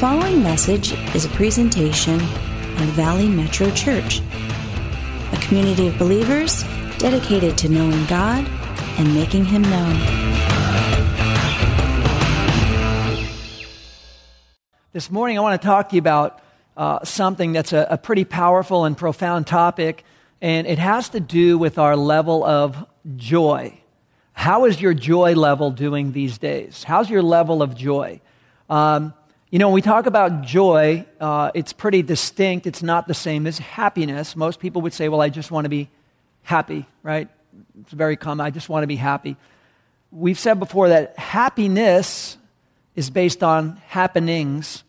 following message is a presentation of Valley Metro Church, a community of believers dedicated to knowing God and making Him known. This morning, I want to talk to you about uh, something that's a, a pretty powerful and profound topic, and it has to do with our level of joy. How is your joy level doing these days? How's your level of joy? Um, you know, when we talk about joy, uh, it's pretty distinct. It's not the same as happiness. Most people would say, well, I just want to be happy, right? It's very common. I just want to be happy. We've said before that happiness is based on happenings.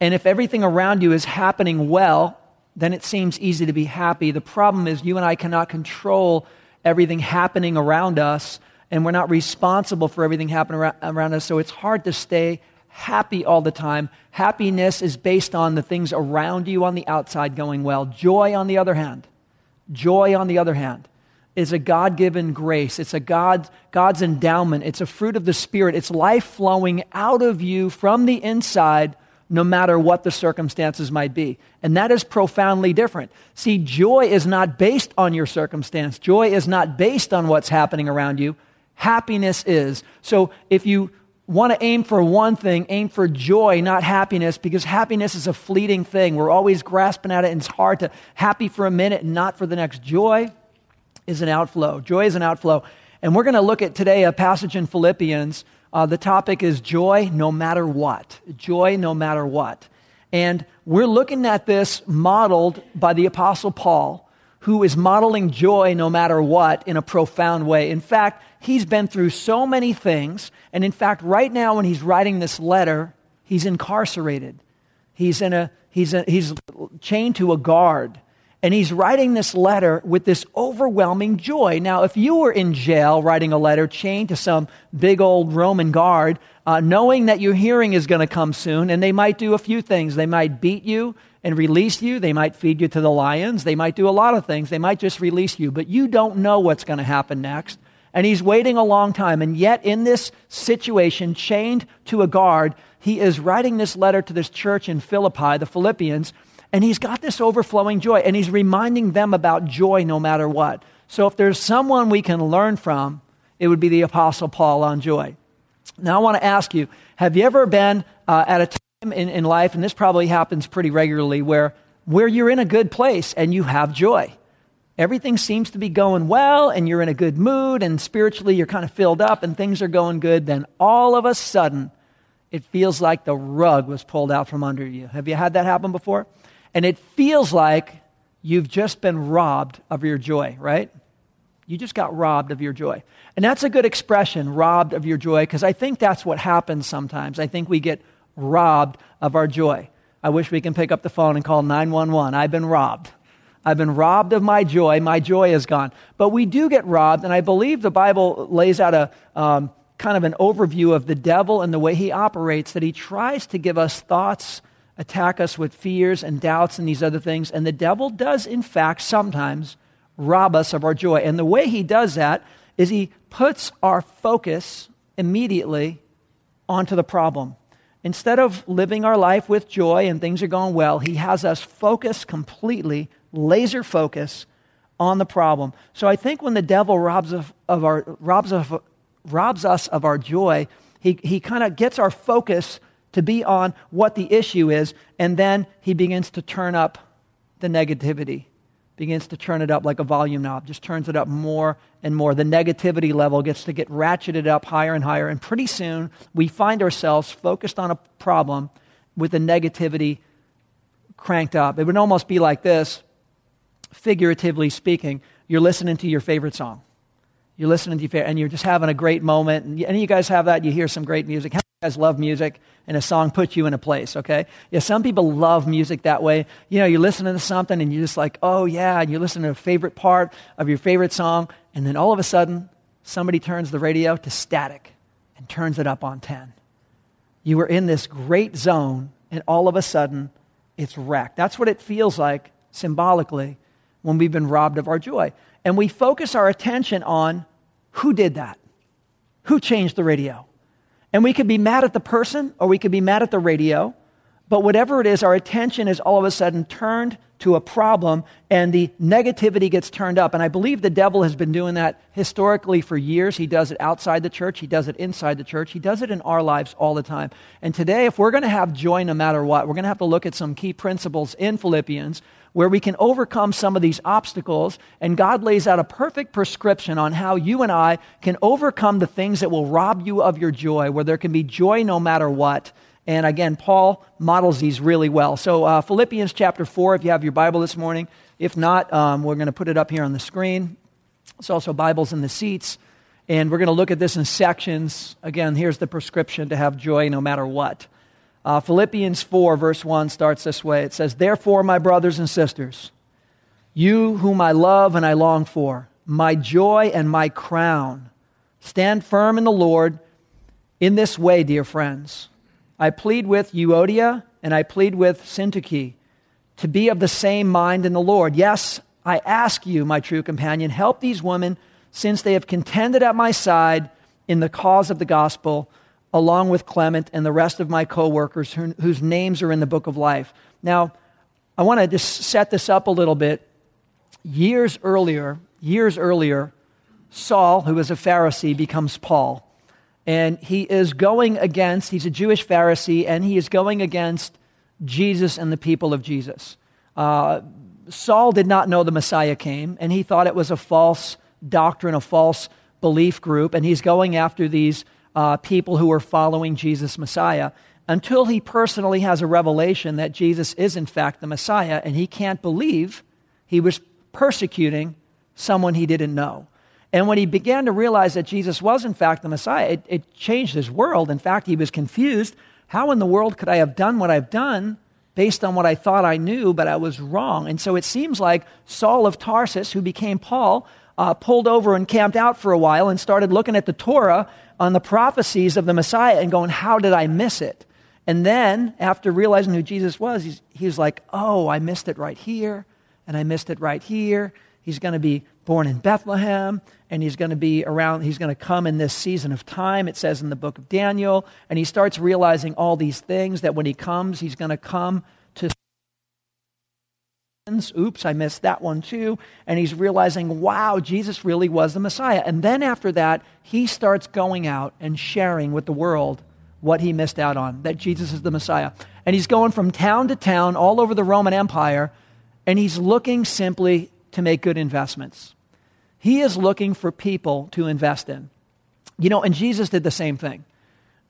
And if everything around you is happening well, then it seems easy to be happy. The problem is you and I cannot control everything happening around us, and we're not responsible for everything happening around us, so it's hard to stay happy all the time. Happiness is based on the things around you on the outside going well. Joy, on the other hand, joy, on the other hand, is a God given grace. It's a God, God's endowment. It's a fruit of the Spirit. It's life flowing out of you from the inside, no matter what the circumstances might be. And that is profoundly different. See, joy is not based on your circumstance, joy is not based on what's happening around you. Happiness is. So if you want to aim for one thing, aim for joy, not happiness, because happiness is a fleeting thing. We're always grasping at it, and it's hard to happy for a minute and not for the next. Joy is an outflow. Joy is an outflow. And we're going to look at today a passage in Philippians. Uh, the topic is joy no matter what. Joy no matter what. And we're looking at this modeled by the Apostle Paul who is modeling joy no matter what in a profound way. In fact, he's been through so many things. And in fact, right now, when he's writing this letter, he's incarcerated. He's, in a, he's, a, he's chained to a guard. And he's writing this letter with this overwhelming joy. Now, if you were in jail writing a letter chained to some big old Roman guard, uh, knowing that your hearing is going to come soon, and they might do a few things. They might beat you, and release you. They might feed you to the lions. They might do a lot of things. They might just release you, but you don't know what's going to happen next. And he's waiting a long time. And yet, in this situation, chained to a guard, he is writing this letter to this church in Philippi, the Philippians, and he's got this overflowing joy. And he's reminding them about joy no matter what. So, if there's someone we can learn from, it would be the Apostle Paul on joy. Now, I want to ask you have you ever been uh, at a time in, in life, and this probably happens pretty regularly, where, where you're in a good place and you have joy. Everything seems to be going well, and you're in a good mood, and spiritually you're kind of filled up, and things are going good. Then all of a sudden, it feels like the rug was pulled out from under you. Have you had that happen before? And it feels like you've just been robbed of your joy, right? You just got robbed of your joy. And that's a good expression, robbed of your joy, because I think that's what happens sometimes. I think we get robbed of our joy. I wish we can pick up the phone and call 911. I've been robbed. I've been robbed of my joy. My joy is gone. But we do get robbed, and I believe the Bible lays out a um, kind of an overview of the devil and the way he operates, that he tries to give us thoughts, attack us with fears and doubts and these other things. And the devil does, in fact, sometimes rob us of our joy. And the way he does that is he puts our focus immediately onto the problem. Instead of living our life with joy and things are going well, he has us focus completely, laser focus on the problem. So I think when the devil robs, of, of our, robs, of, robs us of our joy, he, he kind of gets our focus to be on what the issue is, and then he begins to turn up the negativity begins to turn it up like a volume knob, just turns it up more and more. The negativity level gets to get ratcheted up higher and higher. And pretty soon, we find ourselves focused on a problem with the negativity cranked up. It would almost be like this, figuratively speaking. You're listening to your favorite song. You're listening to your favorite, and you're just having a great moment. And any of you guys have that? You hear some great music guys love music and a song puts you in a place, okay? Yeah, some people love music that way. You know, you're listening to something and you're just like, oh yeah, and you're listening to a favorite part of your favorite song, and then all of a sudden, somebody turns the radio to static and turns it up on 10. You were in this great zone, and all of a sudden, it's wrecked. That's what it feels like symbolically when we've been robbed of our joy. And we focus our attention on who did that? Who changed the radio? And we could be mad at the person or we could be mad at the radio. But whatever it is, our attention is all of a sudden turned to a problem and the negativity gets turned up. And I believe the devil has been doing that historically for years. He does it outside the church, he does it inside the church, he does it in our lives all the time. And today, if we're going to have joy no matter what, we're going to have to look at some key principles in Philippians where we can overcome some of these obstacles. And God lays out a perfect prescription on how you and I can overcome the things that will rob you of your joy, where there can be joy no matter what. And again, Paul models these really well. So, uh, Philippians chapter 4, if you have your Bible this morning. If not, um, we're going to put it up here on the screen. It's also Bibles in the seats. And we're going to look at this in sections. Again, here's the prescription to have joy no matter what. Uh, Philippians 4, verse 1 starts this way It says, Therefore, my brothers and sisters, you whom I love and I long for, my joy and my crown, stand firm in the Lord in this way, dear friends. I plead with Euodia and I plead with Syntyche to be of the same mind in the Lord. Yes, I ask you, my true companion, help these women since they have contended at my side in the cause of the gospel, along with Clement and the rest of my co workers whose names are in the book of life. Now, I want to just set this up a little bit. Years earlier, years earlier, Saul, who was a Pharisee, becomes Paul and he is going against, he's a Jewish Pharisee, and he is going against Jesus and the people of Jesus. Uh, Saul did not know the Messiah came, and he thought it was a false doctrine, a false belief group, and he's going after these uh, people who are following Jesus Messiah until he personally has a revelation that Jesus is, in fact, the Messiah, and he can't believe he was persecuting someone he didn't know. And when he began to realize that Jesus was, in fact, the Messiah, it, it, changed his world. In fact, he was confused. How in the world could I have done what I've done based on what I thought I knew, but I was wrong? And so it seems like Saul of Tarsus, who became Paul, uh, pulled over and camped out for a while and started looking at the Torah on the prophecies of the Messiah and going, How did I miss it? And then, after realizing who Jesus was, he's, he was like, Oh, I missed it right here, and I missed it right here. He's going to be born in Bethlehem, and he's going to be around, he's going to come in this season of time, it says in the book of Daniel. And he starts realizing all these things that when he comes, he's going to come to. Oops, I missed that one too. And he's realizing, wow, Jesus really was the Messiah. And then after that, he starts going out and sharing with the world what he missed out on that Jesus is the Messiah. And he's going from town to town all over the Roman Empire, and he's looking simply to make good investments. He is looking for people to invest in. You know, and Jesus did the same thing.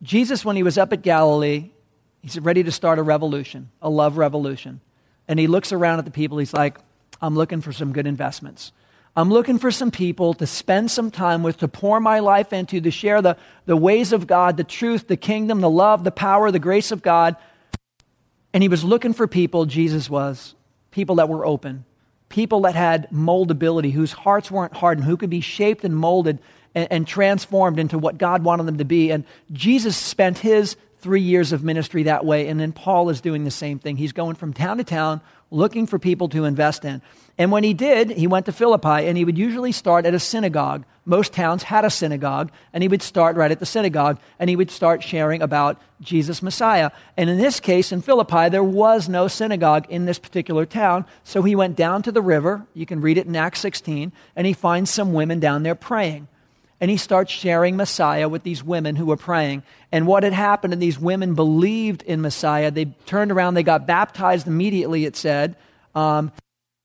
Jesus, when he was up at Galilee, he's ready to start a revolution, a love revolution. And he looks around at the people. He's like, I'm looking for some good investments. I'm looking for some people to spend some time with, to pour my life into, to share the, the ways of God, the truth, the kingdom, the love, the power, the grace of God. And he was looking for people, Jesus was, people that were open, people that had moldability, whose hearts weren't hardened, who could be shaped and molded and, and, transformed into what God wanted them to be. And Jesus spent his three years of ministry that way. And then Paul is doing the same thing. He's going from town to town looking for people to invest in. And when he did, he went to Philippi, and he would usually start at a synagogue. Most towns had a synagogue, and he would start right at the synagogue, and he would start sharing about Jesus Messiah. And in this case, in Philippi, there was no synagogue in this particular town, so he went down to the river. You can read it in Acts 16, and he finds some women down there praying. And he starts sharing Messiah with these women who were praying. And what had happened, and these women believed in Messiah. They turned around, they got baptized immediately, it said. Um,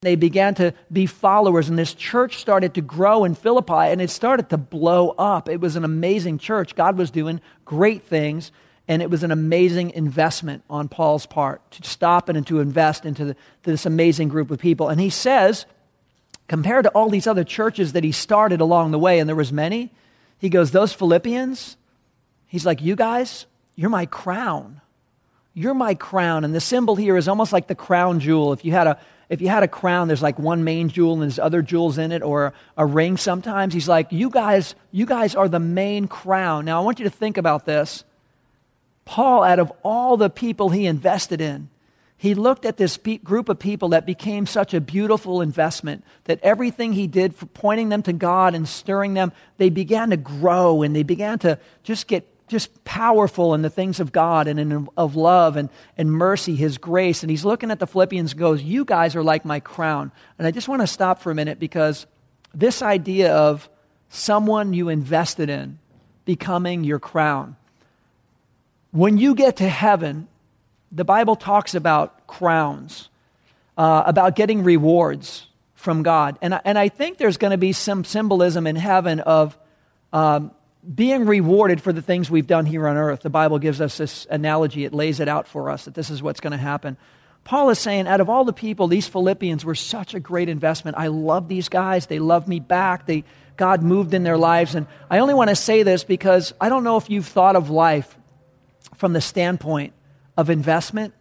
they began to be followers, and this church started to grow in Philippi, and it started to blow up. It was an amazing church. God was doing great things, and it was an amazing investment on Paul's part to stop and to invest into the, this amazing group of people. And he says, compared to all these other churches that he started along the way, and there was many, he goes, Those Philippians, he's like, You guys, you're my crown. You're my crown. And the symbol here is almost like the crown jewel. If you had a if you had a crown, there's like one main jewel and there's other jewels in it, or a ring sometimes. He's like, you guys, you guys are the main crown. Now I want you to think about this. Paul, out of all the people he invested in, he looked at this group of people that became such a beautiful investment that everything he did for pointing them to God and stirring them, they began to grow and they began to just get just powerful in the things of God and in, of love and, and mercy, His grace. And he's looking at the Philippians and goes, You guys are like my crown. And I just want to stop for a minute because this idea of someone you invested in becoming your crown. When you get to heaven, the Bible talks about crowns, uh, about getting rewards from God. And, and I think there's going to be some symbolism in heaven of um, being rewarded for the things we've done here on earth. The Bible gives us this analogy, it lays it out for us that this is what's going to happen. Paul is saying, out of all the people, these Philippians were such a great investment. I love these guys. They love me back. They, God moved in their lives. And I only want to say this because I don't know if you've thought of life from the standpoint of investment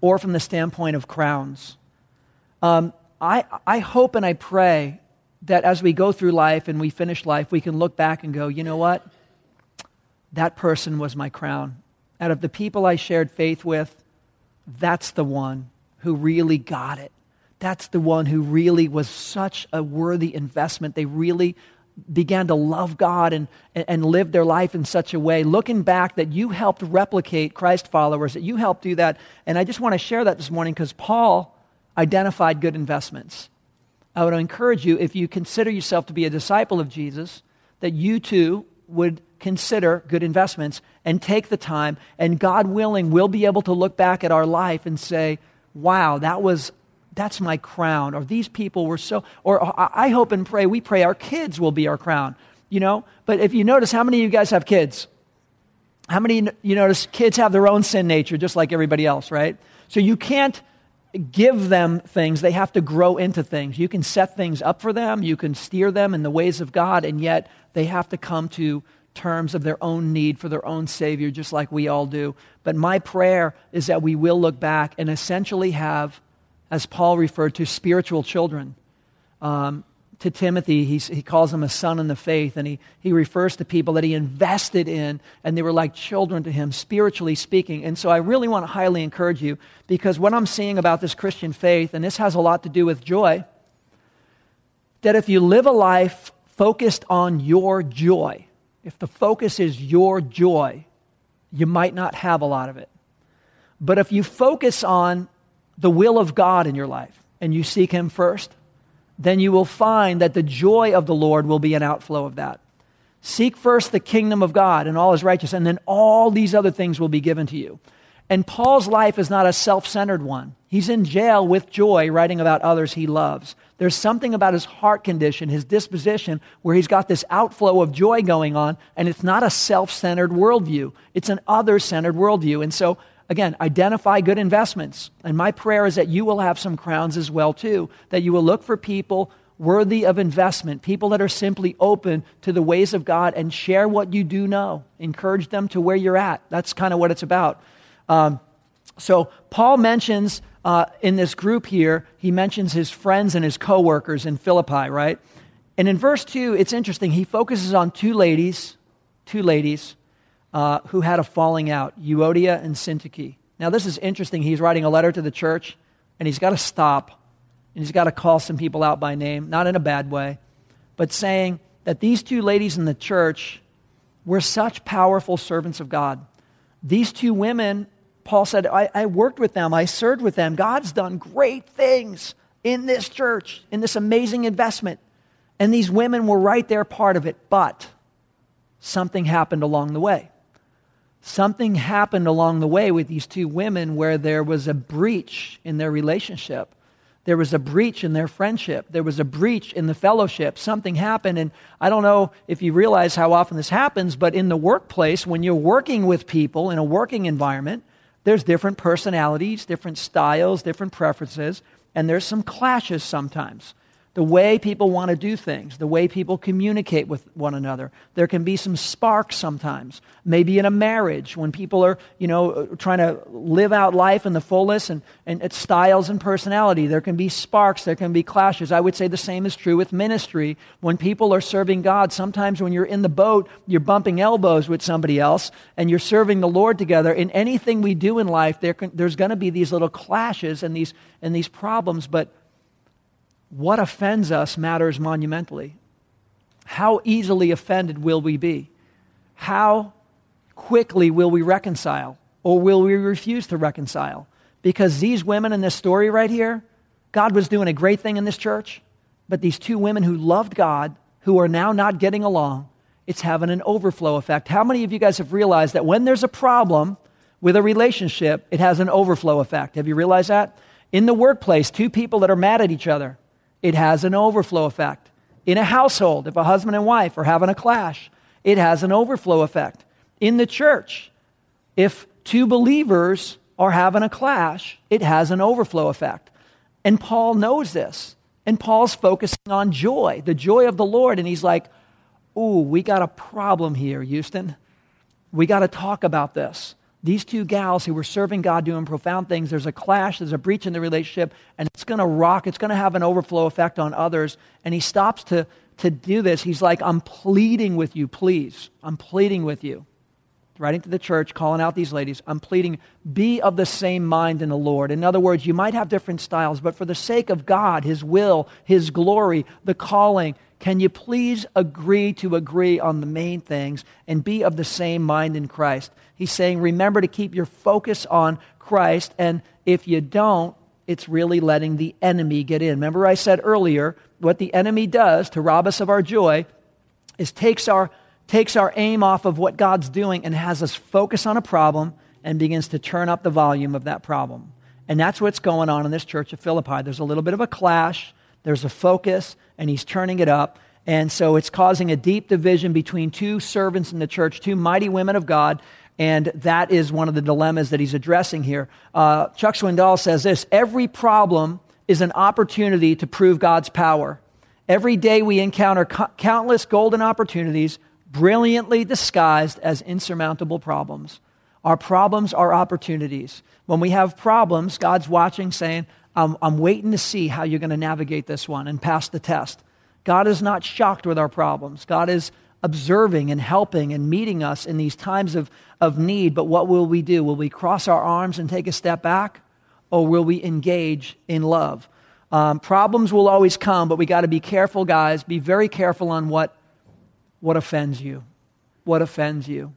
or from the standpoint of crowns. Um, I, I hope and I pray that as we go through life and we finish life, we can look back and go, you know what? That person was my crown. Out of the people I shared faith with, that's the one who really got it. That's the one who really was such a worthy investment. They really began to love God and, and live their life in such a way, looking back that you helped replicate Christ followers, that you helped do that. And I just want to share that this morning because Paul identified good investments. I would encourage you, if you consider yourself to be a disciple of Jesus, that you too would consider good investments and take the time, and God willing, we'll be able to look back at our life and say, wow, that was that's my crown. Or these people were so or i hope and pray we pray our kids will be our crown you know? But if you notice how many of you guys have kids? How many you notice kids have their own sin nature just like everybody else right? So you can't give them things, they have to grow into things. You can set things up for them, you can steer them in the ways of God, and yet they have to come to terms of their own need for their own Savior, just like we all do. But my prayer is that we will look back and essentially have, as Paul referred to, spiritual children. Um, to Timothy, he calls him a son in the faith, and he, he refers to people that he invested in, and they were like children to him, spiritually speaking. And so I really want to highly encourage you because what I'm seeing about this Christian faith, and this has a lot to do with joy, that if you live a life focused on your joy, if the focus is your joy, you might not have a lot of it. But if you focus on the will of God in your life and you seek Him first, then you will find that the joy of the Lord will be an outflow of that. Seek first the kingdom of God and all his righteousness, and then all these other things will be given to you. And Paul's life is not a self centered one. He's in jail with joy, writing about others he loves. There's something about his heart condition, his disposition, where he's got this outflow of joy going on, and it's not a self centered worldview. It's an other centered worldview. And so Again, identify good investments. And my prayer is that you will have some crowns as well, too, that you will look for people worthy of investment, people that are simply open to the ways of God and share what you do know. Encourage them to where you're at. That's kind of what it's about. Um, so, Paul mentions uh, in this group here, he mentions his friends and his coworkers in Philippi, right? And in verse 2, it's interesting. He focuses on two ladies, two ladies uh, who had a falling out, Euodia and Syntyche. Now, this is interesting. He's writing a letter to the church, and he's got to stop, and he's got to call some people out by name, not in a bad way, but saying that these two ladies in the church were such powerful servants of God. These two women, Paul said, I, I worked with them, I served with them. God's done great things in this church, in this amazing investment. And these women were right there, part of it, but something happened along the way something happened along the way with these two women where there was a breach in their relationship. There was a breach in their friendship. There was a breach in the fellowship. Something happened. And I don't know if you realize how often this happens, but in the workplace, when you're working with people in a working environment, there's different personalities, different styles, different preferences, and there's some clashes sometimes the way people want to do things, the way people communicate with one another. There can be some sparks sometimes. Maybe in a marriage when people are, you know, trying to live out life in the fullest and, and its styles and personality. There can be sparks, there can be clashes. I would say the same is true with ministry. When people are serving God, sometimes when you're in the boat, you're bumping elbows with somebody else and you're serving the Lord together. In anything we do in life, there can, there's going to be these little clashes and these, and these problems, but what offends us matters monumentally. How easily offended will we be? How quickly will we reconcile or will we refuse to reconcile? Because these women in this story right here, God was doing a great thing in this church, but these two women who loved God, who are now not getting along, it's having an overflow effect. How many of you guys have realized that when there's a problem with a relationship, it has an overflow effect? Have you realized that? In the workplace, two people that are mad at each other, it has an overflow effect. In a household, if a husband and wife are having a clash, it has an overflow effect. In the church, if two believers are having a clash, it has an overflow effect. And Paul knows this. And Paul's focusing on joy, the joy of the Lord. And he's like, Ooh, we got a problem here, Houston. We got to talk about this. These two gals who were serving God doing profound things, there's a clash, there's a breach in the relationship, and it's going to rock, it's going to have an overflow effect on others. And he stops to, to do this. He's like, I'm pleading with you, please. I'm pleading with you writing to the church, calling out these ladies, I'm pleading, be of the same mind in the Lord. In other words, you might have different styles, but for the sake of God, His will, His glory, the calling, can you please agree to agree on the main things and be of the same mind in Christ? He's saying, remember to keep your focus on Christ, and if you don't, it's really letting the enemy get in. Remember, I said earlier, what the enemy does to rob us of our joy is takes our takes our aim off of what God's doing and has us focus on a problem and begins to turn up the volume of that problem. And that's what's going on in this church of Philippi. There's a little bit of a clash, there's a focus, and he's turning it up. And so it's causing a deep division between two servants in the church, two mighty women of God. And that is one of the dilemmas that he's addressing here. Uh, Chuck Swindoll says this every problem is an opportunity to prove God's power. Every day we encounter co- countless golden opportunities brilliantly disguised as insurmountable problems. Our problems are opportunities. When we have problems, God's watching, saying, I'm, I'm waiting to see how you're going to navigate this one and pass the test. God is not shocked with our problems. God is observing and helping and meeting us in these times of, of need. But what will we do? Will we cross our arms and take a step back? Or will we engage in love? Um, problems will always come, but we got to be careful, guys. Be very careful on what what offends you? What offends you?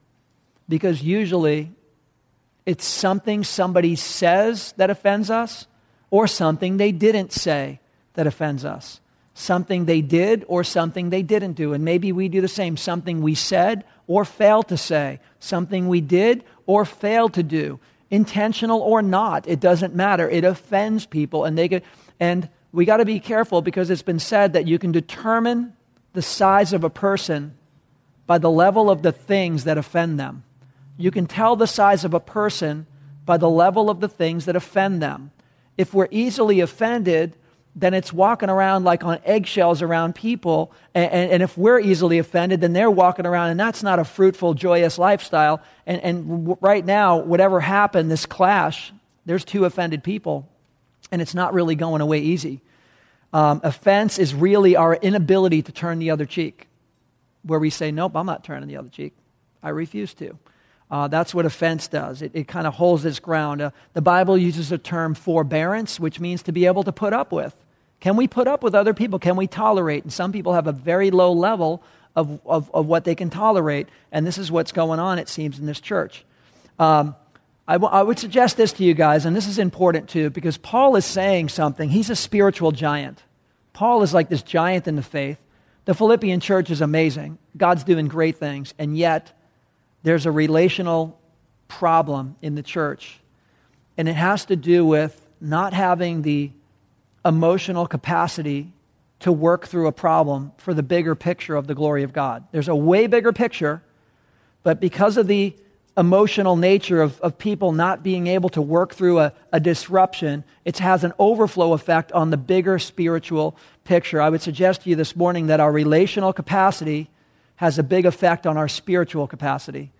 Because usually it's something somebody says that offends us or something they didn't say that offends us. Something they did or something they didn't do. And maybe we do the same. Something we said or failed to say. Something we did or failed to do. Intentional or not, it doesn't matter. It offends people and they get, and we got to be careful because it's been said that you can determine the size of a person by the level of the things that offend them. You can tell the size of a person by the level of the things that offend them. If we're easily offended, then it's walking around like on eggshells around people. And, and, and, if we're easily offended, then they're walking around, and that's not a fruitful, joyous lifestyle. And, and right now, whatever happened, this clash, there's two offended people, and it's not really going away easy. Um, offense is really our inability to turn the other cheek, where we say, Nope, I'm not turning the other cheek. I refuse to. Uh, that's what offense does. It, it kind of holds its ground. Uh, the Bible uses the term forbearance, which means to be able to put up with. Can we put up with other people? Can we tolerate? And some people have a very low level of, of, of what they can tolerate. And this is what's going on, it seems, in this church. Um, I, w- I would suggest this to you guys, and this is important too, because Paul is saying something. He's a spiritual giant. Paul is like this giant in the faith. The Philippian church is amazing. God's doing great things, and yet there's a relational problem in the church. And it has to do with not having the emotional capacity to work through a problem for the bigger picture of the glory of God. There's a way bigger picture, but because of the emotional nature of, of people not being able to work through a, a disruption, it has an overflow effect on the bigger spiritual picture. I would suggest to you this morning that our relational capacity has a big effect on our spiritual capacity.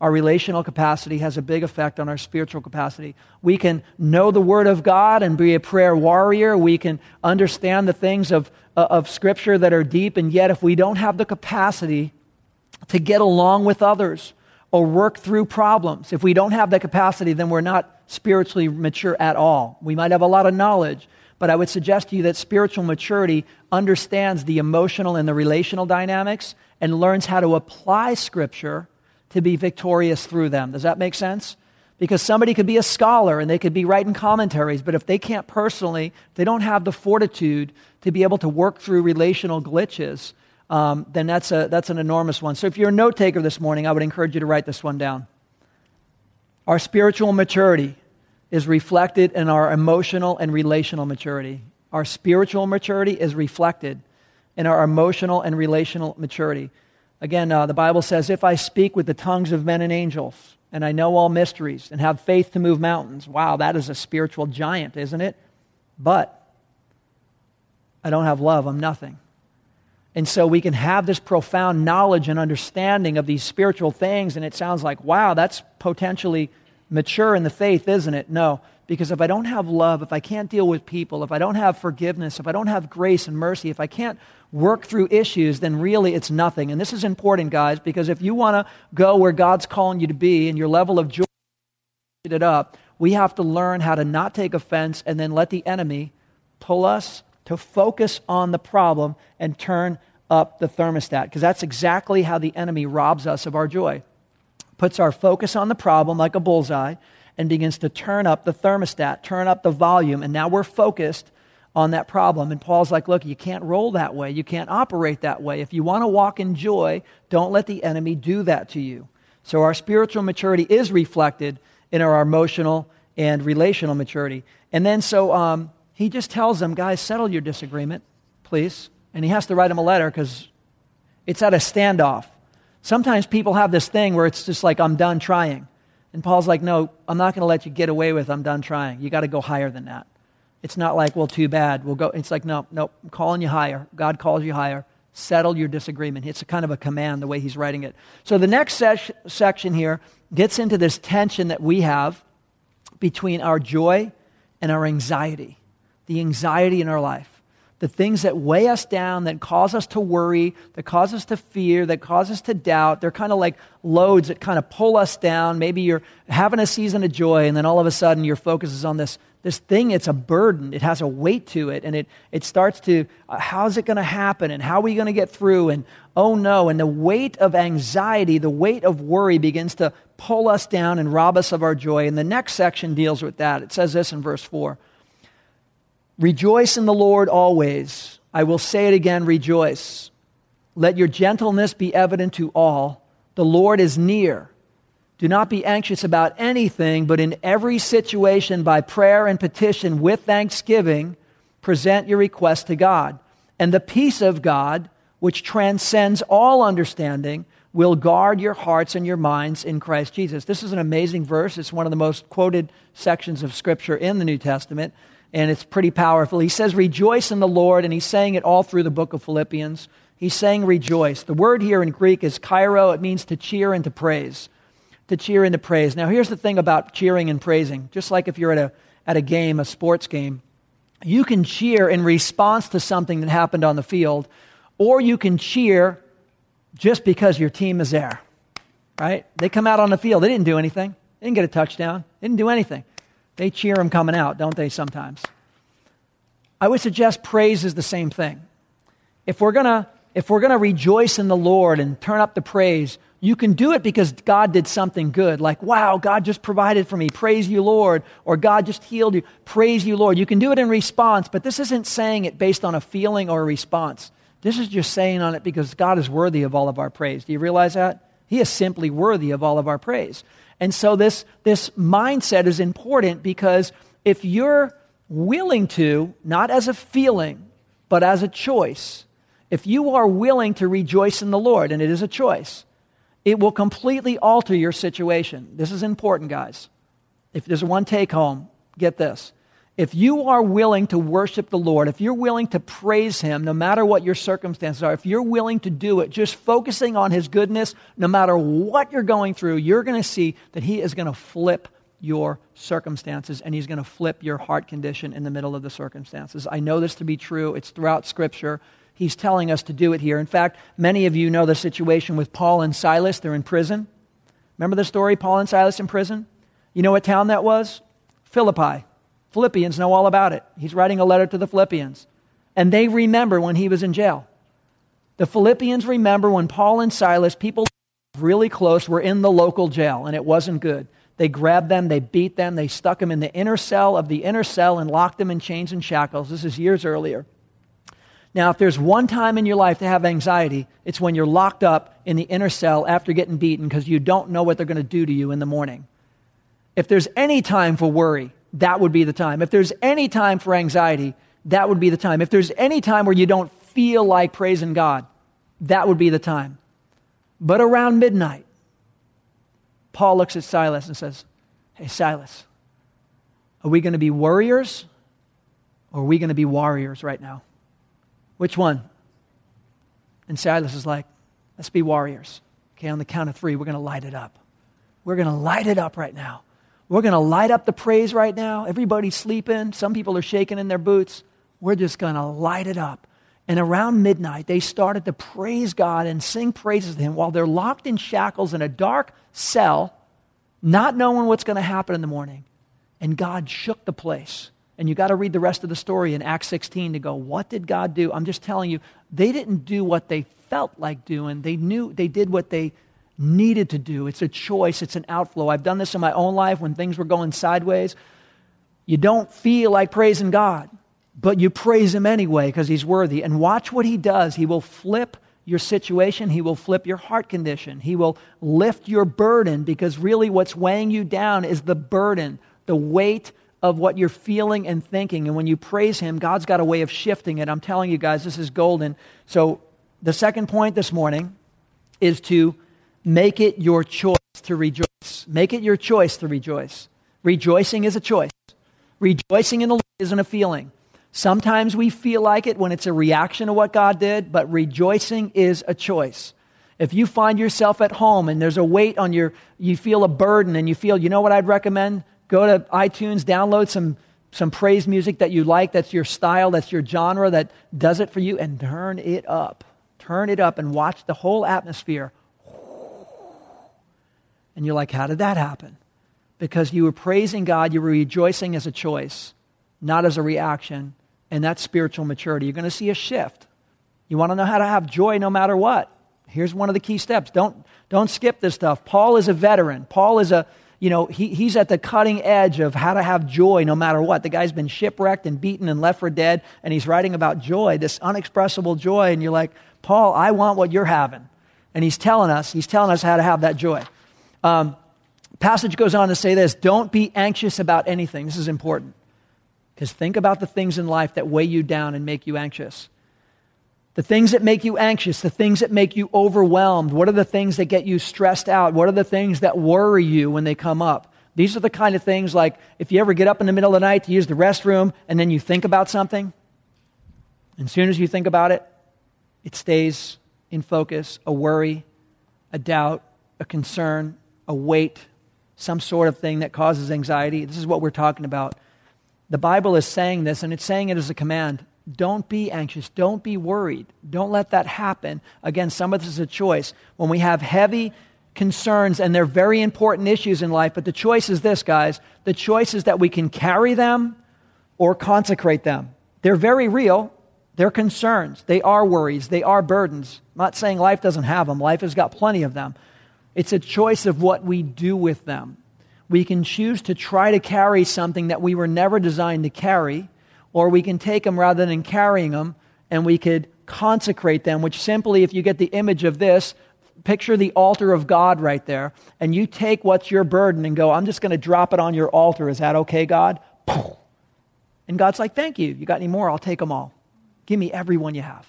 Our relational capacity has a big effect on our spiritual capacity. We can know the Word of God and be a prayer warrior. We can understand the things of, uh, of Scripture that are deep, and yet, if we don't have the capacity to get along with others, or work through problems. If we don't have that capacity, then we're not spiritually mature at all. We might have a lot of knowledge, but I would suggest to you that spiritual maturity understands the emotional and the relational dynamics and learns how to apply Scripture to be victorious through them. Does that make sense? Because somebody could be a scholar and they could be writing commentaries, but if they can't personally, they don't have the fortitude to be able to work through relational glitches, um, then that's, a, that's an enormous one. So if you're a note taker this morning, I would encourage you to write this one down. Our spiritual maturity is reflected in our emotional and relational maturity. Our spiritual maturity is reflected in our emotional and relational maturity. Again, uh, the Bible says, If I speak with the tongues of men and angels, and I know all mysteries, and have faith to move mountains, wow, that is a spiritual giant, isn't it? But I don't have love, I'm nothing. And so we can have this profound knowledge and understanding of these spiritual things, and it sounds like, wow, that's potentially mature in the faith, isn't it? No, because if I don't have love, if I can't deal with people, if I don't have forgiveness, if I don't have grace and mercy, if I can't work through issues, then really it's nothing. And this is important, guys, because if you want to go where God's calling you to be and your level of joy it up, we have to learn how to not take offense and then let the enemy pull us to focus on the problem and turn up the thermostat because that's exactly how the enemy robs us of our joy. Puts our focus on the problem like a bullseye and begins to turn up the thermostat, turn up the volume, and now we're focused on that problem. And Paul's like, look, you can't roll that way. You can't operate that way. If you want to walk in joy, don't let the enemy do that to you. So our spiritual maturity is reflected in our emotional and relational maturity. And then so um, he just tells them, guys, settle your disagreement, please. And he has to write them a letter because it's at a standoff. Sometimes people have this thing where it's just like, I'm done trying. And Paul's like, no, I'm not going to let you get away with I'm done trying. You got to go higher than that. It's not like, well, too bad. We'll go. It's like, no, no, I'm calling you higher. God calls you higher. Settle your disagreement. It's a kind of a command the way he's writing it. So the next se- section here gets into this tension that we have between our joy and our anxiety the anxiety in our life, the things that weigh us down, that cause us to worry, that cause us to fear, that cause us to doubt. They're kind of like loads that kind of pull us down. Maybe you're having a season of joy, and then all of a sudden your focus is on this, this thing. It's a burden, it has a weight to it, and it, it starts to, uh, how's it going to happen, and how are we going to get through, and oh no. And the weight of anxiety, the weight of worry begins to pull us down and rob us of our joy. And the next section deals with that. It says this in verse 4. Rejoice in the Lord always. I will say it again, rejoice. Let your gentleness be evident to all. The Lord is near. Do not be anxious about anything, but in every situation, by prayer and petition with thanksgiving, present your request to God. And the peace of God, which transcends all understanding, will guard your hearts and your minds in Christ Jesus. This is an amazing verse. It's one of the most quoted sections of Scripture in the New Testament and it's pretty powerful. He says, Rejoice in the Lord, and he's saying it all through the book of Philippians. He's saying rejoice. The word here in Greek is kairo, it means to cheer and to praise. To cheer and to praise. Now, here's the thing about cheering and praising. Just like if you're at a, at a game, a sports game, you can cheer in response to something that happened on the field, or you can cheer just because your team is there. Right? They come out on the field, they didn't do anything, they didn't get a touchdown, they didn't do anything. They cheer him coming out, don't they, sometimes? I would suggest praise is the same thing. If we're going to rejoice in the Lord and turn up the praise, you can do it because God did something good. Like, wow, God just provided for me. Praise you, Lord. Or God just healed you. Praise you, Lord. You can do it in response, but this isn't saying it based on a feeling or a response. This is just saying on it because God is worthy of all of our praise. Do you realize that? He is simply worthy of all of our praise. And so this, this mindset is important because if you're willing to, not as a feeling, but as a choice, if you are willing to rejoice in the Lord, and it is a choice, it will completely alter your situation. This is important, guys. If there's one take home, get this. If you are willing to worship the Lord, if you're willing to praise Him, no matter what your circumstances are, if you're willing to do it, just focusing on His goodness, no matter what you're going through, you're going to see that He is going to flip your circumstances and He's going to flip your heart condition in the middle of the circumstances. I know this to be true. It's throughout Scripture. He's telling us to do it here. In fact, many of you know the situation with Paul and Silas. They're in prison. Remember the story, Paul and Silas in prison? You know what town that was? Philippi. Philippians know all about it. He's writing a letter to the Philippians. And they remember when he was in jail. The Philippians remember when Paul and Silas, people really close were in the local jail, and it wasn't good. They grabbed them, they beat them, they stuck them in the inner cell of the inner cell and locked them in chains and shackles. This is years earlier. Now, if there's one time in your life to have anxiety, it's when you're locked up in the inner cell after getting beaten because you don't know what they're going to do to you in the morning. If there's any time for worry, that would be the time. If there's any time for anxiety, that would be the time. If there's any time where you don't feel like praising God, that would be the time. But around midnight, Paul looks at Silas and says, Hey, Silas, are we going to be worriers or are we going to be warriors right now? Which one? And Silas is like, Let's be warriors. Okay, on the count of three, we're going to light it up. We're going to light it up right now. We're going to light up the praise right now. Everybody's sleeping. Some people are shaking in their boots. We're just going to light it up. And around midnight, they started to praise God and sing praises to Him while they're locked in shackles in a dark cell, not knowing what's going to happen in the morning. And God shook the place. And you got to read the rest of the story in Acts 16 to go, what did God do? I'm just telling you, they didn't do what they felt like doing. They knew they did what they needed to do. It's a choice, it's an outflow. I've done this in my own life when things were going sideways. You don't feel like praising God but you praise him anyway because he's worthy. And watch what he does. He will flip your situation, he will flip your heart condition, he will lift your burden because really what's weighing you down is the burden, the weight of what you're feeling and thinking. And when you praise him, God's got a way of shifting it. I'm telling you guys, this is golden. So, the second point this morning is to make it your choice to rejoice. Make it your choice to rejoice. Rejoicing is a choice. Rejoicing in the Lord isn't a feeling. Sometimes we feel like it when it's a reaction to what God did, but rejoicing is a choice. If you find yourself at home and there's a weight on your, you feel a burden and you feel, you know what I'd recommend? Go to iTunes, download some, some praise music that you like, that's your style, that's your genre, that does it for you, and turn it up. Turn it up and watch the whole atmosphere. And you're like, how did that happen? Because you were praising God, you were rejoicing as a choice, not as a reaction and that's spiritual maturity. You're going to see a shift. You want to know how to have joy no matter what? Here's one of the key steps. Don't, don't skip this stuff. Paul is a veteran. Paul is a, you know, he, he's at the cutting edge of how to have joy no matter what. The guy's been shipwrecked and beaten and left for dead, and he's writing about joy, this unexpressible joy. And you're like, Paul, I want what you're having. And he's telling us, he's telling us how to have that joy. Um, passage goes on to say this don't be anxious about anything. This is important. Because think about the things in life that weigh you down and make you anxious. The things that make you anxious, the things that make you overwhelmed. What are the things that get you stressed out? What are the things that worry you when they come up? These are the kind of things like if you ever get up in the middle of the night to use the restroom and then you think about something, and as soon as you think about it, it stays in focus a worry, a doubt, a concern, a weight, some sort of thing that causes anxiety. This is what we're talking about the Bible is saying this, and it's saying it as a command. Don't be anxious. Don't be worried. Don't let that happen. Again, some of this is a choice. When we have heavy concerns, and they're very important issues in life, but the choice is this, guys. The choice is that we can carry them or consecrate them. They're very real. They're concerns. They are worries. They are burdens. I'm not saying life doesn't have them, life has got plenty of them. It's a choice of what we do with them we can choose to try to carry something that we were never designed to carry, or we can take them rather than carrying them and we could consecrate them, which simply, if you get the image of this, picture the altar of God right there, and you take what's your burden and go, I'm just going to drop it on your altar. Is that okay, God? And God's like, Thank you. You got any more? I'll take them all. Give me every one you have.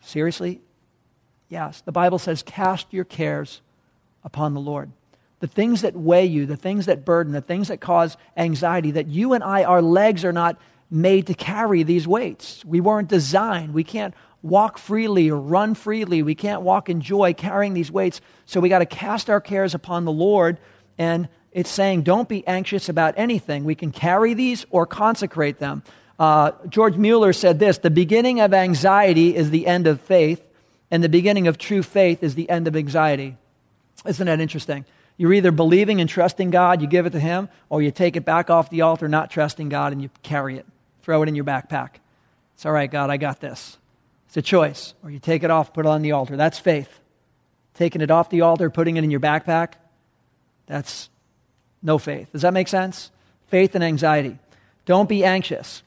Seriously? Yes. The Bible says, Cast your cares upon the Lord the things that weigh you, the things that burden, the things that cause anxiety, that you and I, our legs are not made to carry these weights. We weren't designed. We can't walk freely or run freely. We can't walk in joy carrying these weights. So we got to cast our cares upon the Lord. And it's saying, don't be anxious about anything. We can carry these or consecrate them. Uh, George Mueller said this The beginning of anxiety is the end of faith, and the beginning of true faith is the end of anxiety. Isn't that interesting? You're either believing and trusting God, you give it to Him, or you take it back off the altar, not trusting God, and you carry it, throw it in your backpack. It's all right, God, I got this. It's a choice. Or you take it off, put it on the altar. That's faith. taking it off the altar, putting it in your backpack, that's no faith. Does that make sense? Faith and anxiety. Don't be anxious.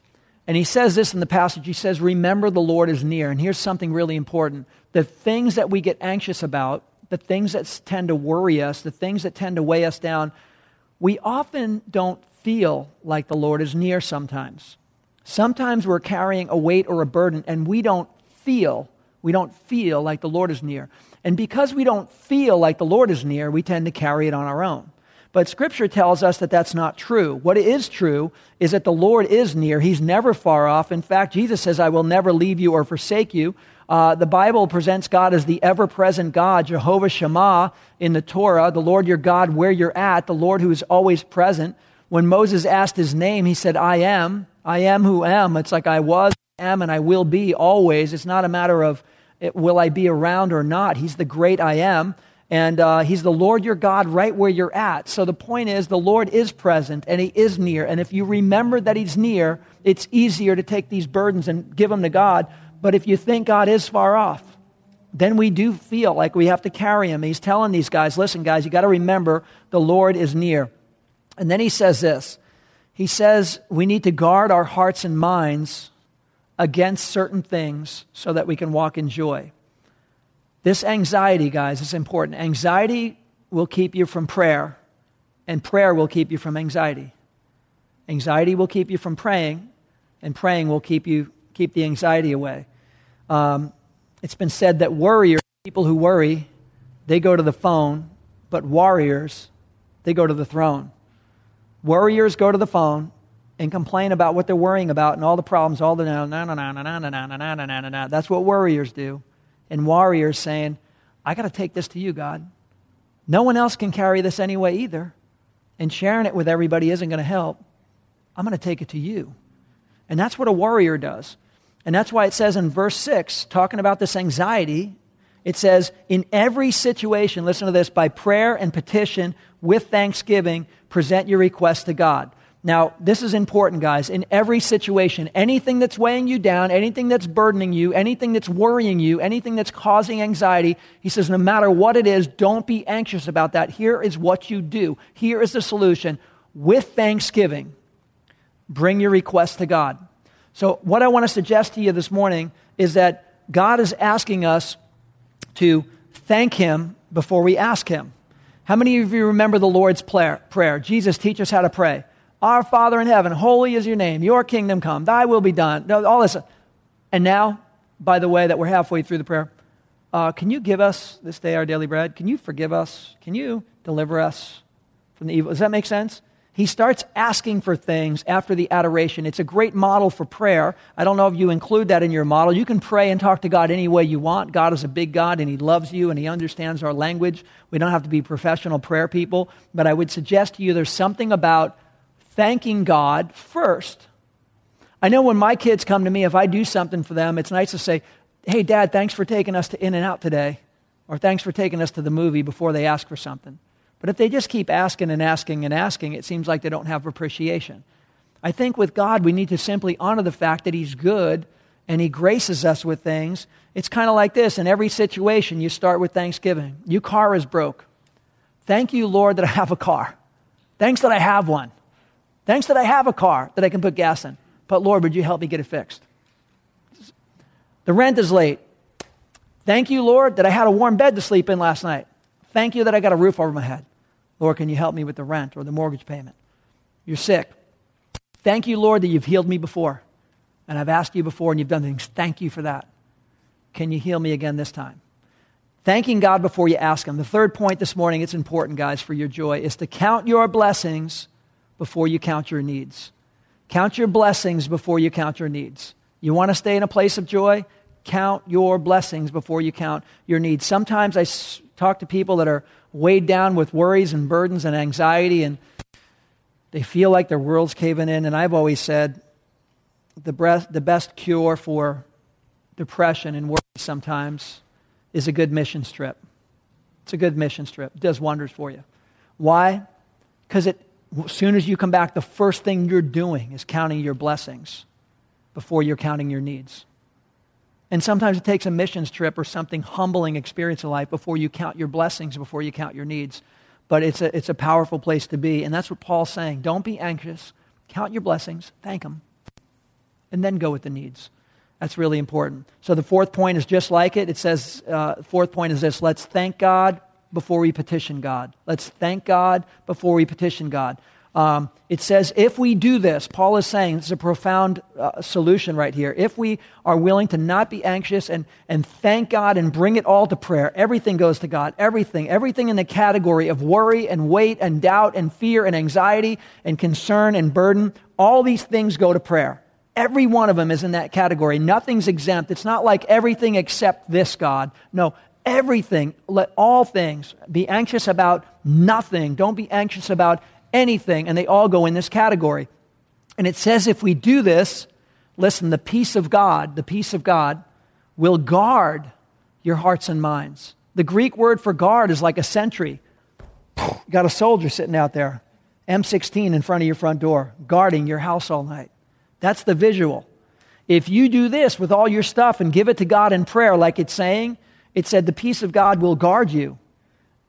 And he says this in the passage. He says, Remember the Lord is near. And here's something really important the things that we get anxious about, the things that tend to worry us, the things that tend to weigh us down, we often don't feel like the Lord is near sometimes. Sometimes we're carrying a weight or a burden and we don't feel, we don't feel like the Lord is near. And because we don't feel like the Lord is near, we tend to carry it on our own. But Scripture tells us that that's not true. What is true is that the Lord is near. He's never far off. In fact, Jesus says, I will never leave you or forsake you. Uh, the Bible presents God as the ever present God, Jehovah Shammah in the Torah, the Lord your God where you're at, the Lord who is always present. When Moses asked his name, he said, I am. I am who am. It's like I was, am, and I will be always. It's not a matter of will I be around or not. He's the great I am. And uh, he's the Lord your God right where you're at. So the point is, the Lord is present and he is near. And if you remember that he's near, it's easier to take these burdens and give them to God. But if you think God is far off, then we do feel like we have to carry him. He's telling these guys, listen, guys, you got to remember the Lord is near. And then he says this He says we need to guard our hearts and minds against certain things so that we can walk in joy. This anxiety, guys, is important. Anxiety will keep you from prayer, and prayer will keep you from anxiety. Anxiety will keep you from praying, and praying will keep you keep the anxiety away. Um, it's been said that warriors, people who worry, they go to the phone, but warriors, they go to the throne. Warriors go to the phone and complain about what they're worrying about and all the problems, all the na na na na na na na na na na na. That's what warriors do. And warriors saying, I got to take this to you, God. No one else can carry this anyway either. And sharing it with everybody isn't going to help. I'm going to take it to you. And that's what a warrior does. And that's why it says in verse 6, talking about this anxiety, it says, In every situation, listen to this, by prayer and petition with thanksgiving, present your request to God. Now, this is important, guys. In every situation, anything that's weighing you down, anything that's burdening you, anything that's worrying you, anything that's causing anxiety, he says, no matter what it is, don't be anxious about that. Here is what you do. Here is the solution. With thanksgiving, bring your request to God. So, what I want to suggest to you this morning is that God is asking us to thank Him before we ask Him. How many of you remember the Lord's prayer? Jesus, teach us how to pray. Our Father in heaven, holy is your name. Your kingdom come. Thy will be done. All this. And now, by the way, that we're halfway through the prayer, uh, can you give us this day our daily bread? Can you forgive us? Can you deliver us from the evil? Does that make sense? He starts asking for things after the adoration. It's a great model for prayer. I don't know if you include that in your model. You can pray and talk to God any way you want. God is a big God and He loves you and He understands our language. We don't have to be professional prayer people. But I would suggest to you there's something about thanking God first. I know when my kids come to me, if I do something for them, it's nice to say, Hey, Dad, thanks for taking us to In-N-Out today. Or thanks for taking us to the movie before they ask for something. But if they just keep asking and asking and asking, it seems like they don't have appreciation. I think with God, we need to simply honor the fact that He's good and He graces us with things. It's kind of like this in every situation, you start with thanksgiving. Your car is broke. Thank you, Lord, that I have a car. Thanks that I have one. Thanks that I have a car that I can put gas in. But Lord, would you help me get it fixed? The rent is late. Thank you, Lord, that I had a warm bed to sleep in last night. Thank you that I got a roof over my head. Lord, can you help me with the rent or the mortgage payment? You're sick. Thank you, Lord, that you've healed me before. And I've asked you before and you've done things. Thank you for that. Can you heal me again this time? Thanking God before you ask Him. The third point this morning, it's important, guys, for your joy, is to count your blessings before you count your needs. Count your blessings before you count your needs. You want to stay in a place of joy? Count your blessings before you count your needs. Sometimes I talk to people that are weighed down with worries and burdens and anxiety, and they feel like their world's caving in. And I've always said the, breath, the best cure for depression and worry sometimes is a good mission trip. It's a good mission trip. It does wonders for you. Why? Because as soon as you come back, the first thing you're doing is counting your blessings before you're counting your needs. And sometimes it takes a missions trip or something humbling experience in life before you count your blessings, before you count your needs. But it's a, it's a powerful place to be. And that's what Paul's saying. Don't be anxious. Count your blessings, thank Him, and then go with the needs. That's really important. So the fourth point is just like it. It says, uh, fourth point is this let's thank God before we petition God. Let's thank God before we petition God. Um, it says, if we do this, Paul is saying, this is a profound uh, solution right here. If we are willing to not be anxious and, and thank God and bring it all to prayer, everything goes to God. Everything. Everything in the category of worry and weight and doubt and fear and anxiety and concern and burden, all these things go to prayer. Every one of them is in that category. Nothing's exempt. It's not like everything except this, God. No, everything, let all things be anxious about nothing. Don't be anxious about anything, and they all go in this category. And it says if we do this, listen, the peace of God, the peace of God will guard your hearts and minds. The Greek word for guard is like a sentry. You got a soldier sitting out there, M16 in front of your front door, guarding your house all night. That's the visual. If you do this with all your stuff and give it to God in prayer, like it's saying, it said the peace of God will guard you.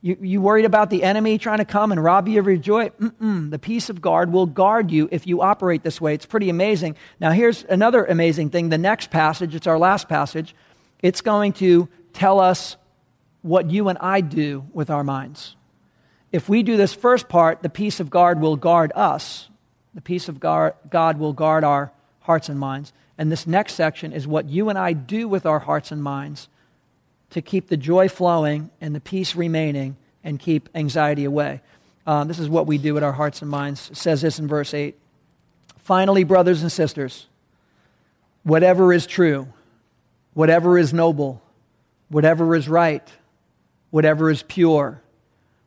You, you worried about the enemy trying to come and rob you of your joy? Mm-mm. The peace of God will guard you if you operate this way. It's pretty amazing. Now, here's another amazing thing. The next passage, it's our last passage, it's going to tell us what you and I do with our minds. If we do this first part, the peace of God will guard us. The peace of God will guard our hearts and minds. And this next section is what you and I do with our hearts and minds to keep the joy flowing and the peace remaining and keep anxiety away. Um, this is what we do with our hearts and minds. It says this in verse 8. Finally, brothers and sisters, whatever is true, whatever is noble, whatever is right, whatever is pure,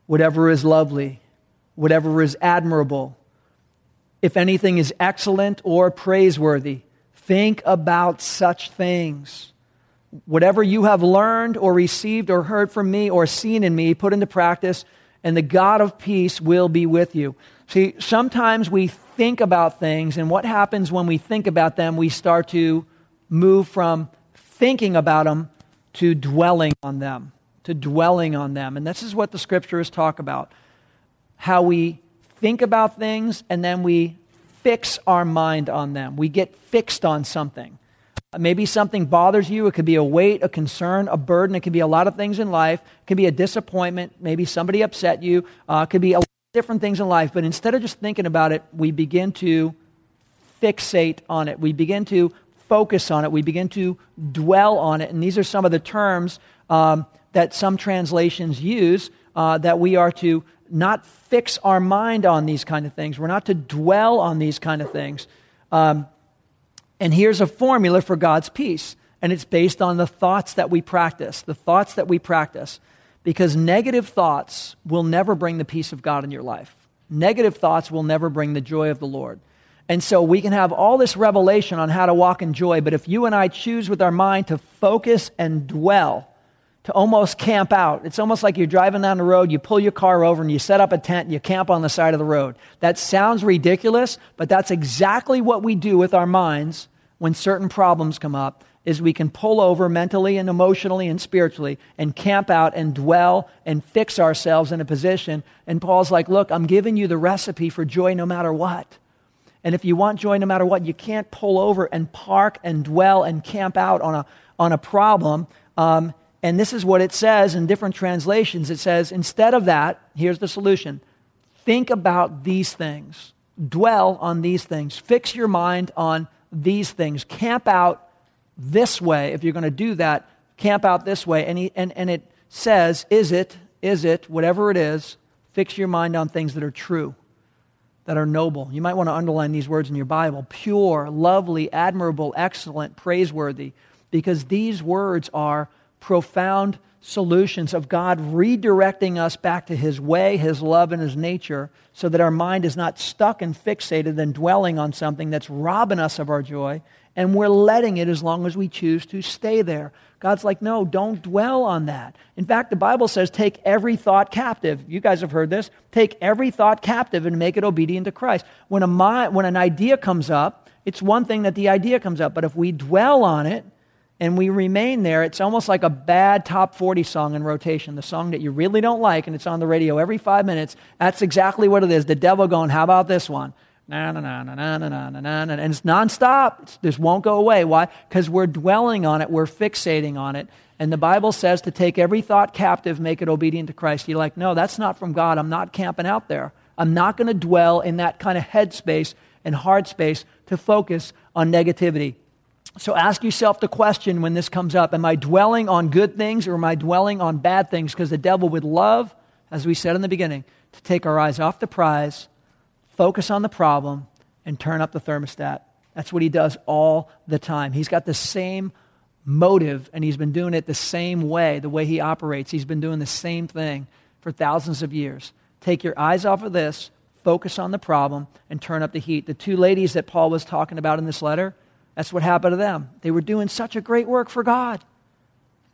whatever is lovely, whatever is admirable, if anything is excellent or praiseworthy, think about such things. Whatever you have learned or received or heard from me or seen in me, put into practice, and the God of peace will be with you. See, sometimes we think about things, and what happens when we think about them, we start to move from thinking about them to dwelling on them, to dwelling on them. And this is what the scriptures talk about how we think about things and then we fix our mind on them. We get fixed on something. Maybe something bothers you. It could be a weight, a concern, a burden. It could be a lot of things in life. It could be a disappointment. Maybe somebody upset you. Uh, it could be a lot of different things in life. But instead of just thinking about it, we begin to fixate on it. We begin to focus on it. We begin to dwell on it. And these are some of the terms um, that some translations use uh, that we are to not fix our mind on these kind of things. We're not to dwell on these kind of things. Um, and here's a formula for God's peace. And it's based on the thoughts that we practice, the thoughts that we practice. Because negative thoughts will never bring the peace of God in your life. Negative thoughts will never bring the joy of the Lord. And so we can have all this revelation on how to walk in joy, but if you and I choose with our mind to focus and dwell, to almost camp out, it's almost like you're driving down the road, you pull your car over and you set up a tent and you camp on the side of the road. That sounds ridiculous, but that's exactly what we do with our minds when certain problems come up is we can pull over mentally and emotionally and spiritually and camp out and dwell and fix ourselves in a position. And Paul's like, Look, I'm giving you the recipe for joy no matter what. And if you want joy no matter what, you can't pull over and park and dwell and camp out on a, on a problem. Um, and this is what it says in different translations. It says, instead of that, here's the solution think about these things, dwell on these things, fix your mind on these things. Camp out this way. If you're going to do that, camp out this way. And, he, and, and it says, is it, is it, whatever it is, fix your mind on things that are true, that are noble. You might want to underline these words in your Bible pure, lovely, admirable, excellent, praiseworthy, because these words are profound solutions of God redirecting us back to His way, His love, and His nature so that our mind is not stuck and fixated and dwelling on something that's robbing us of our joy, and we're letting it as long as we choose to stay there. God's like, no, don't dwell on that. In fact, the Bible says, take every thought captive. You guys have heard this. Take every thought captive and make it obedient to Christ. When, a mind, when an idea comes up, it's one thing that the idea comes up, but if we dwell on it, and we remain there. It's almost like a bad top 40 song in rotation, the song that you really don't like, and it's on the radio every five minutes. That's exactly what it is. The devil going, How about this one? Na, na, na, na, na, na, na, na, na, and it's nonstop. It just won't go away. Why? Because we're dwelling on it, we're fixating on it. And the Bible says to take every thought captive, make it obedient to Christ. You're like, no, that's not from God. I'm not camping out there. I'm not going to dwell in that kind of head space and heart space to focus on negativity. So ask yourself the question when this comes up Am I dwelling on good things or am I dwelling on bad things? Because the devil would love, as we said in the beginning, to take our eyes off the prize, focus on the problem, and turn up the thermostat. That's what he does all the time. He's got the same motive, and he's been doing it the same way, the way he operates. He's been doing the same thing for thousands of years. Take your eyes off of this, focus on the problem, and turn up the heat. The two ladies that Paul was talking about in this letter, that's what happened to them. They were doing such a great work for God.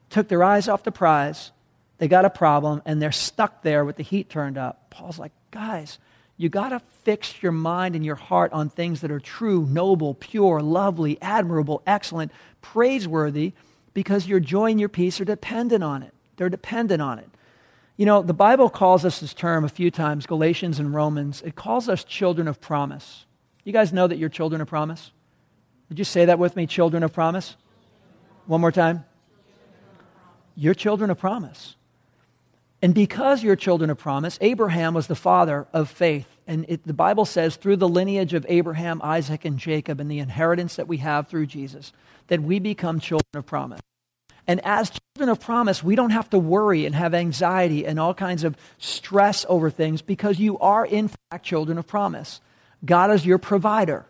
Took their eyes off the prize. They got a problem and they're stuck there with the heat turned up. Paul's like, guys, you got to fix your mind and your heart on things that are true, noble, pure, lovely, admirable, excellent, praiseworthy, because your joy and your peace are dependent on it. They're dependent on it. You know, the Bible calls us this term a few times, Galatians and Romans. It calls us children of promise. You guys know that you're children of promise? Would you say that with me, children of promise? One more time. You're children of promise. And because you're children of promise, Abraham was the father of faith. And it, the Bible says, through the lineage of Abraham, Isaac, and Jacob, and the inheritance that we have through Jesus, that we become children of promise. And as children of promise, we don't have to worry and have anxiety and all kinds of stress over things because you are, in fact, children of promise. God is your provider.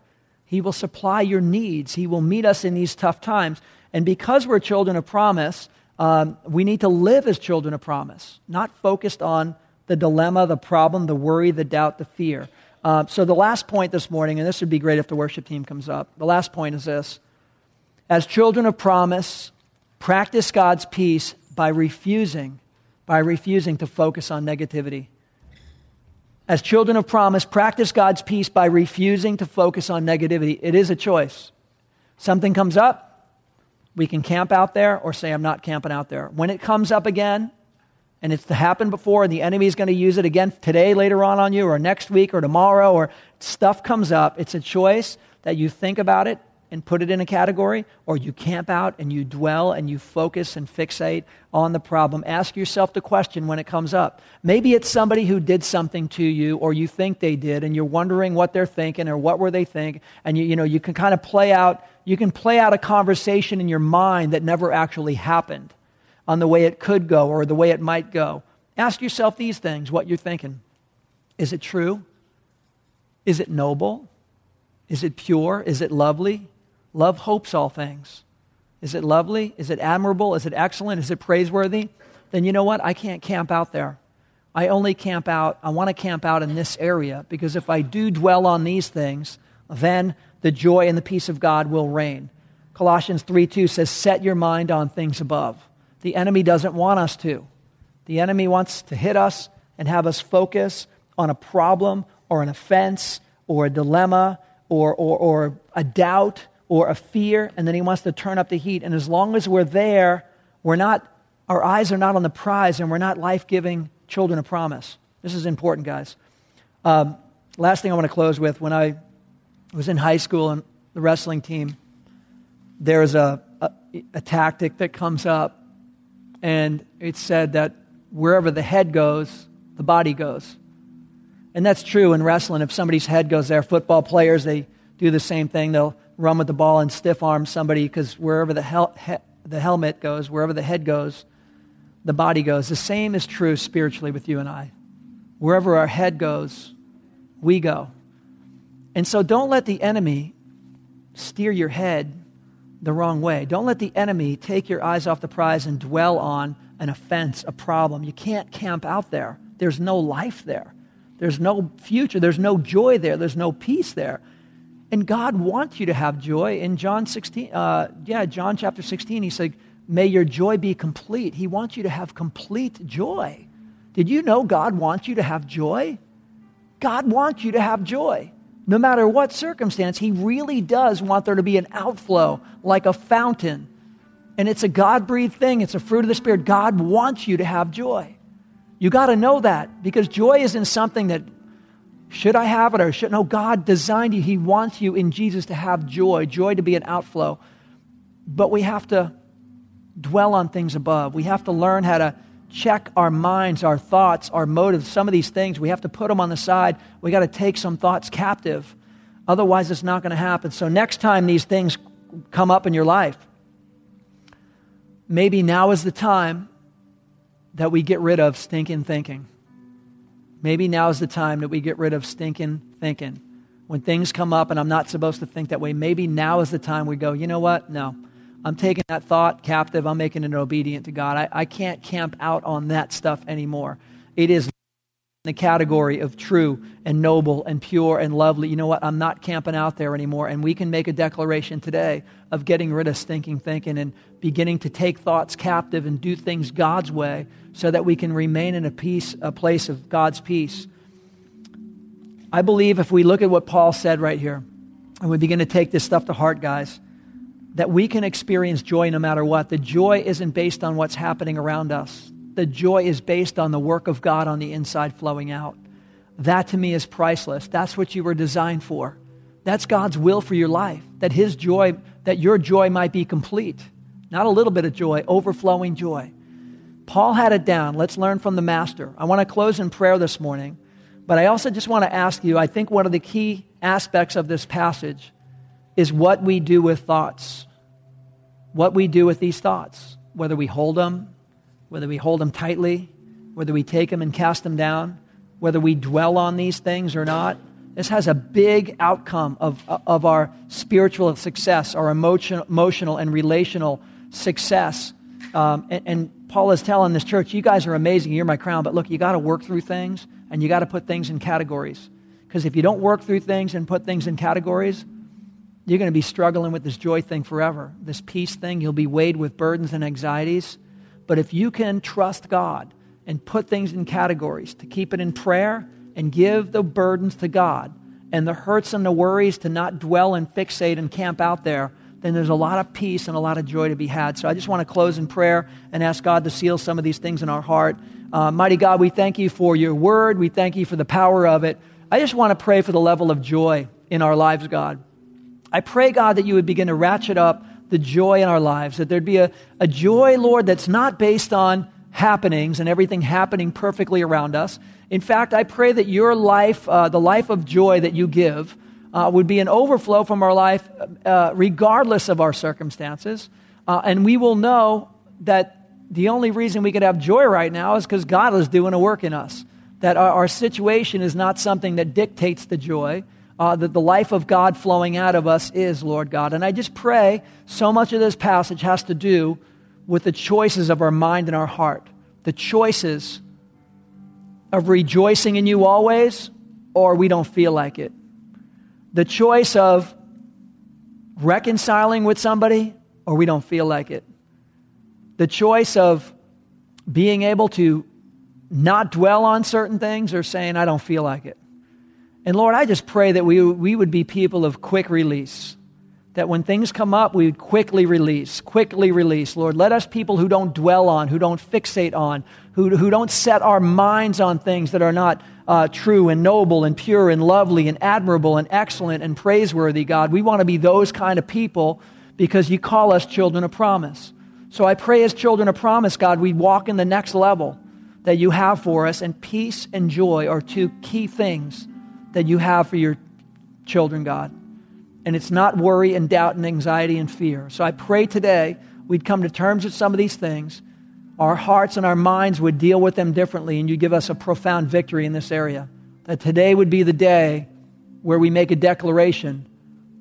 He will supply your needs. He will meet us in these tough times. And because we're children of promise, um, we need to live as children of promise, not focused on the dilemma, the problem, the worry, the doubt, the fear. Uh, so, the last point this morning, and this would be great if the worship team comes up, the last point is this. As children of promise, practice God's peace by refusing, by refusing to focus on negativity as children of promise, practice God's peace by refusing to focus on negativity. It is a choice. Something comes up, we can camp out there or say, I'm not camping out there. When it comes up again, and it's happened before, and the enemy is going to use it again today, later on on you, or next week, or tomorrow, or stuff comes up, it's a choice that you think about it and put it in a category, or you camp out and you dwell and you focus and fixate on the problem. Ask yourself the question when it comes up. Maybe it's somebody who did something to you, or you think they did, and you're wondering what they're thinking or what were they thinking, and you, you know you can kind of play out you can play out a conversation in your mind that never actually happened on the way it could go or the way it might go. Ask yourself these things: what you're thinking. Is it true? Is it noble? Is it pure? Is it lovely? Love hopes all things. Is it lovely? Is it admirable? Is it excellent? Is it praiseworthy? Then you know what? I can't camp out there. I only camp out, I want to camp out in this area because if I do dwell on these things, then the joy and the peace of God will reign. Colossians 3 2 says, Set your mind on things above. The enemy doesn't want us to. The enemy wants to hit us and have us focus on a problem or an offense or a dilemma or, or, or a doubt or a fear, and then he wants to turn up the heat. And as long as we're there, we're not, our eyes are not on the prize, and we're not life giving children a promise. This is important, guys. Um, last thing I want to close with when I was in high school and the wrestling team, there's a, a, a tactic that comes up, and it's said that wherever the head goes, the body goes. And that's true in wrestling. If somebody's head goes there, football players, they do the same thing. They'll run with the ball and stiff arm somebody because wherever the, hel- he- the helmet goes, wherever the head goes, the body goes. The same is true spiritually with you and I. Wherever our head goes, we go. And so don't let the enemy steer your head the wrong way. Don't let the enemy take your eyes off the prize and dwell on an offense, a problem. You can't camp out there. There's no life there. There's no future. There's no joy there. There's no peace there. And God wants you to have joy. In John 16, uh, yeah, John chapter 16, he said, May your joy be complete. He wants you to have complete joy. Did you know God wants you to have joy? God wants you to have joy. No matter what circumstance, He really does want there to be an outflow like a fountain. And it's a God breathed thing, it's a fruit of the Spirit. God wants you to have joy. You got to know that because joy isn't something that should I have it or should no God designed you. He wants you in Jesus to have joy, joy to be an outflow. But we have to dwell on things above. We have to learn how to check our minds, our thoughts, our motives. Some of these things, we have to put them on the side. We got to take some thoughts captive. Otherwise, it's not going to happen. So, next time these things come up in your life, maybe now is the time that we get rid of stinking thinking. Maybe now is the time that we get rid of stinking thinking. When things come up and I'm not supposed to think that way, maybe now is the time we go, you know what? No. I'm taking that thought captive. I'm making it obedient to God. I, I can't camp out on that stuff anymore. It is the category of true and noble and pure and lovely. You know what? I'm not camping out there anymore. And we can make a declaration today of getting rid of stinking thinking and beginning to take thoughts captive and do things God's way so that we can remain in a peace, a place of God's peace. I believe if we look at what Paul said right here, and we begin to take this stuff to heart, guys, that we can experience joy no matter what. The joy isn't based on what's happening around us the joy is based on the work of God on the inside flowing out. That to me is priceless. That's what you were designed for. That's God's will for your life, that his joy, that your joy might be complete. Not a little bit of joy, overflowing joy. Paul had it down. Let's learn from the master. I want to close in prayer this morning, but I also just want to ask you I think one of the key aspects of this passage is what we do with thoughts. What we do with these thoughts, whether we hold them, whether we hold them tightly, whether we take them and cast them down, whether we dwell on these things or not. This has a big outcome of, of our spiritual success, our emotion, emotional and relational success. Um, and, and Paul is telling this church, you guys are amazing, you're my crown, but look, you got to work through things and you got to put things in categories. Because if you don't work through things and put things in categories, you're going to be struggling with this joy thing forever, this peace thing. You'll be weighed with burdens and anxieties. But if you can trust God and put things in categories, to keep it in prayer and give the burdens to God and the hurts and the worries to not dwell and fixate and camp out there, then there's a lot of peace and a lot of joy to be had. So I just want to close in prayer and ask God to seal some of these things in our heart. Uh, mighty God, we thank you for your word. We thank you for the power of it. I just want to pray for the level of joy in our lives, God. I pray, God, that you would begin to ratchet up the joy in our lives, that there'd be a, a joy, Lord, that's not based on happenings and everything happening perfectly around us. In fact, I pray that your life, uh, the life of joy that you give, uh, would be an overflow from our life uh, regardless of our circumstances. Uh, and we will know that the only reason we could have joy right now is because God is doing a work in us. That our, our situation is not something that dictates the joy, uh, that the life of God flowing out of us is, Lord God. And I just pray so much of this passage has to do with the choices of our mind and our heart, the choices of rejoicing in you always, or we don't feel like it, the choice of reconciling with somebody, or we don't feel like it, the choice of being able to not dwell on certain things or saying, I don't feel like it. And Lord, I just pray that we, we would be people of quick release. That when things come up, we would quickly release, quickly release. Lord, let us people who don't dwell on, who don't fixate on, who, who don't set our minds on things that are not uh, true and noble and pure and lovely and admirable and excellent and praiseworthy, God. We want to be those kind of people because you call us children of promise. So I pray as children of promise, God, we walk in the next level that you have for us, and peace and joy are two key things that you have for your children, God. And it's not worry and doubt and anxiety and fear. So I pray today we'd come to terms with some of these things. Our hearts and our minds would deal with them differently, and you give us a profound victory in this area. That today would be the day where we make a declaration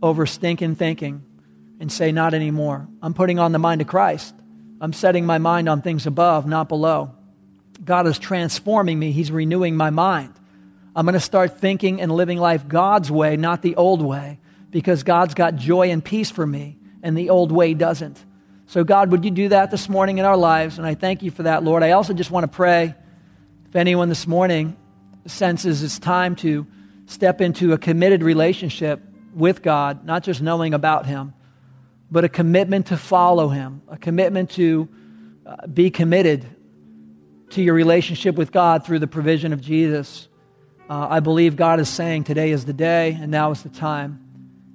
over stinking thinking and say, Not anymore. I'm putting on the mind of Christ. I'm setting my mind on things above, not below. God is transforming me, He's renewing my mind. I'm going to start thinking and living life God's way, not the old way, because God's got joy and peace for me, and the old way doesn't. So, God, would you do that this morning in our lives? And I thank you for that, Lord. I also just want to pray if anyone this morning senses it's time to step into a committed relationship with God, not just knowing about Him, but a commitment to follow Him, a commitment to uh, be committed to your relationship with God through the provision of Jesus. Uh, I believe God is saying today is the day and now is the time.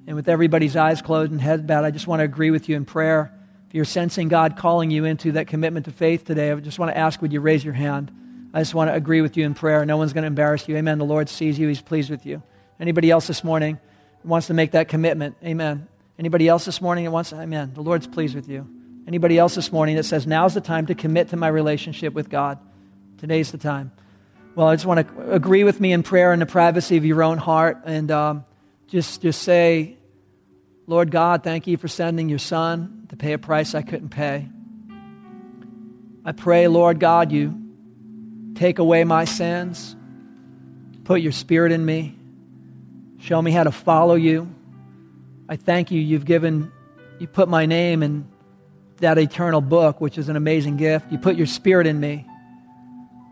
And with everybody's eyes closed and heads bowed, I just want to agree with you in prayer. If you're sensing God calling you into that commitment to faith today, I just want to ask, would you raise your hand? I just want to agree with you in prayer. No one's going to embarrass you. Amen. The Lord sees you. He's pleased with you. Anybody else this morning wants to make that commitment? Amen. Anybody else this morning that wants, amen. The Lord's pleased with you. Anybody else this morning that says, now's the time to commit to my relationship with God? Today's the time. Well, I just want to agree with me in prayer in the privacy of your own heart and um, just, just say, Lord God, thank you for sending your son to pay a price I couldn't pay. I pray, Lord God, you take away my sins, put your spirit in me, show me how to follow you. I thank you, you've given, you put my name in that eternal book, which is an amazing gift. You put your spirit in me.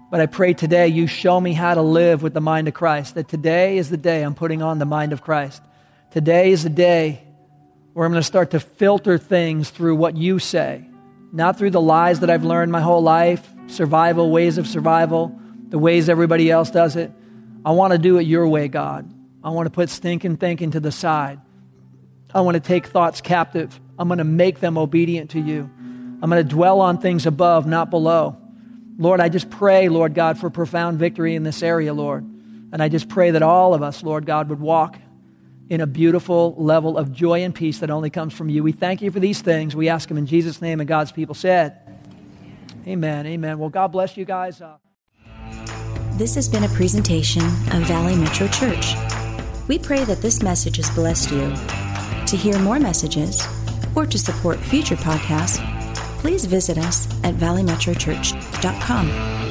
But I pray today you show me how to live with the mind of Christ, that today is the day I'm putting on the mind of Christ. Today is the day where I'm going to start to filter things through what you say, not through the lies that I've learned my whole life, survival, ways of survival, the ways everybody else does it. I want to do it your way, God. I want to put stinking thinking to the side. I want to take thoughts captive. I'm going to make them obedient to you. I'm going to dwell on things above, not below. Lord, I just pray, Lord God, for profound victory in this area, Lord. And I just pray that all of us, Lord God, would walk in a beautiful level of joy and peace that only comes from you. We thank you for these things. We ask them in Jesus' name, and God's people said, Amen. Amen. Well, God bless you guys. Uh, this has been a presentation of Valley Metro Church. We pray that this message has blessed you. To hear more messages or to support future podcasts, please visit us at valleymetrochurch.com.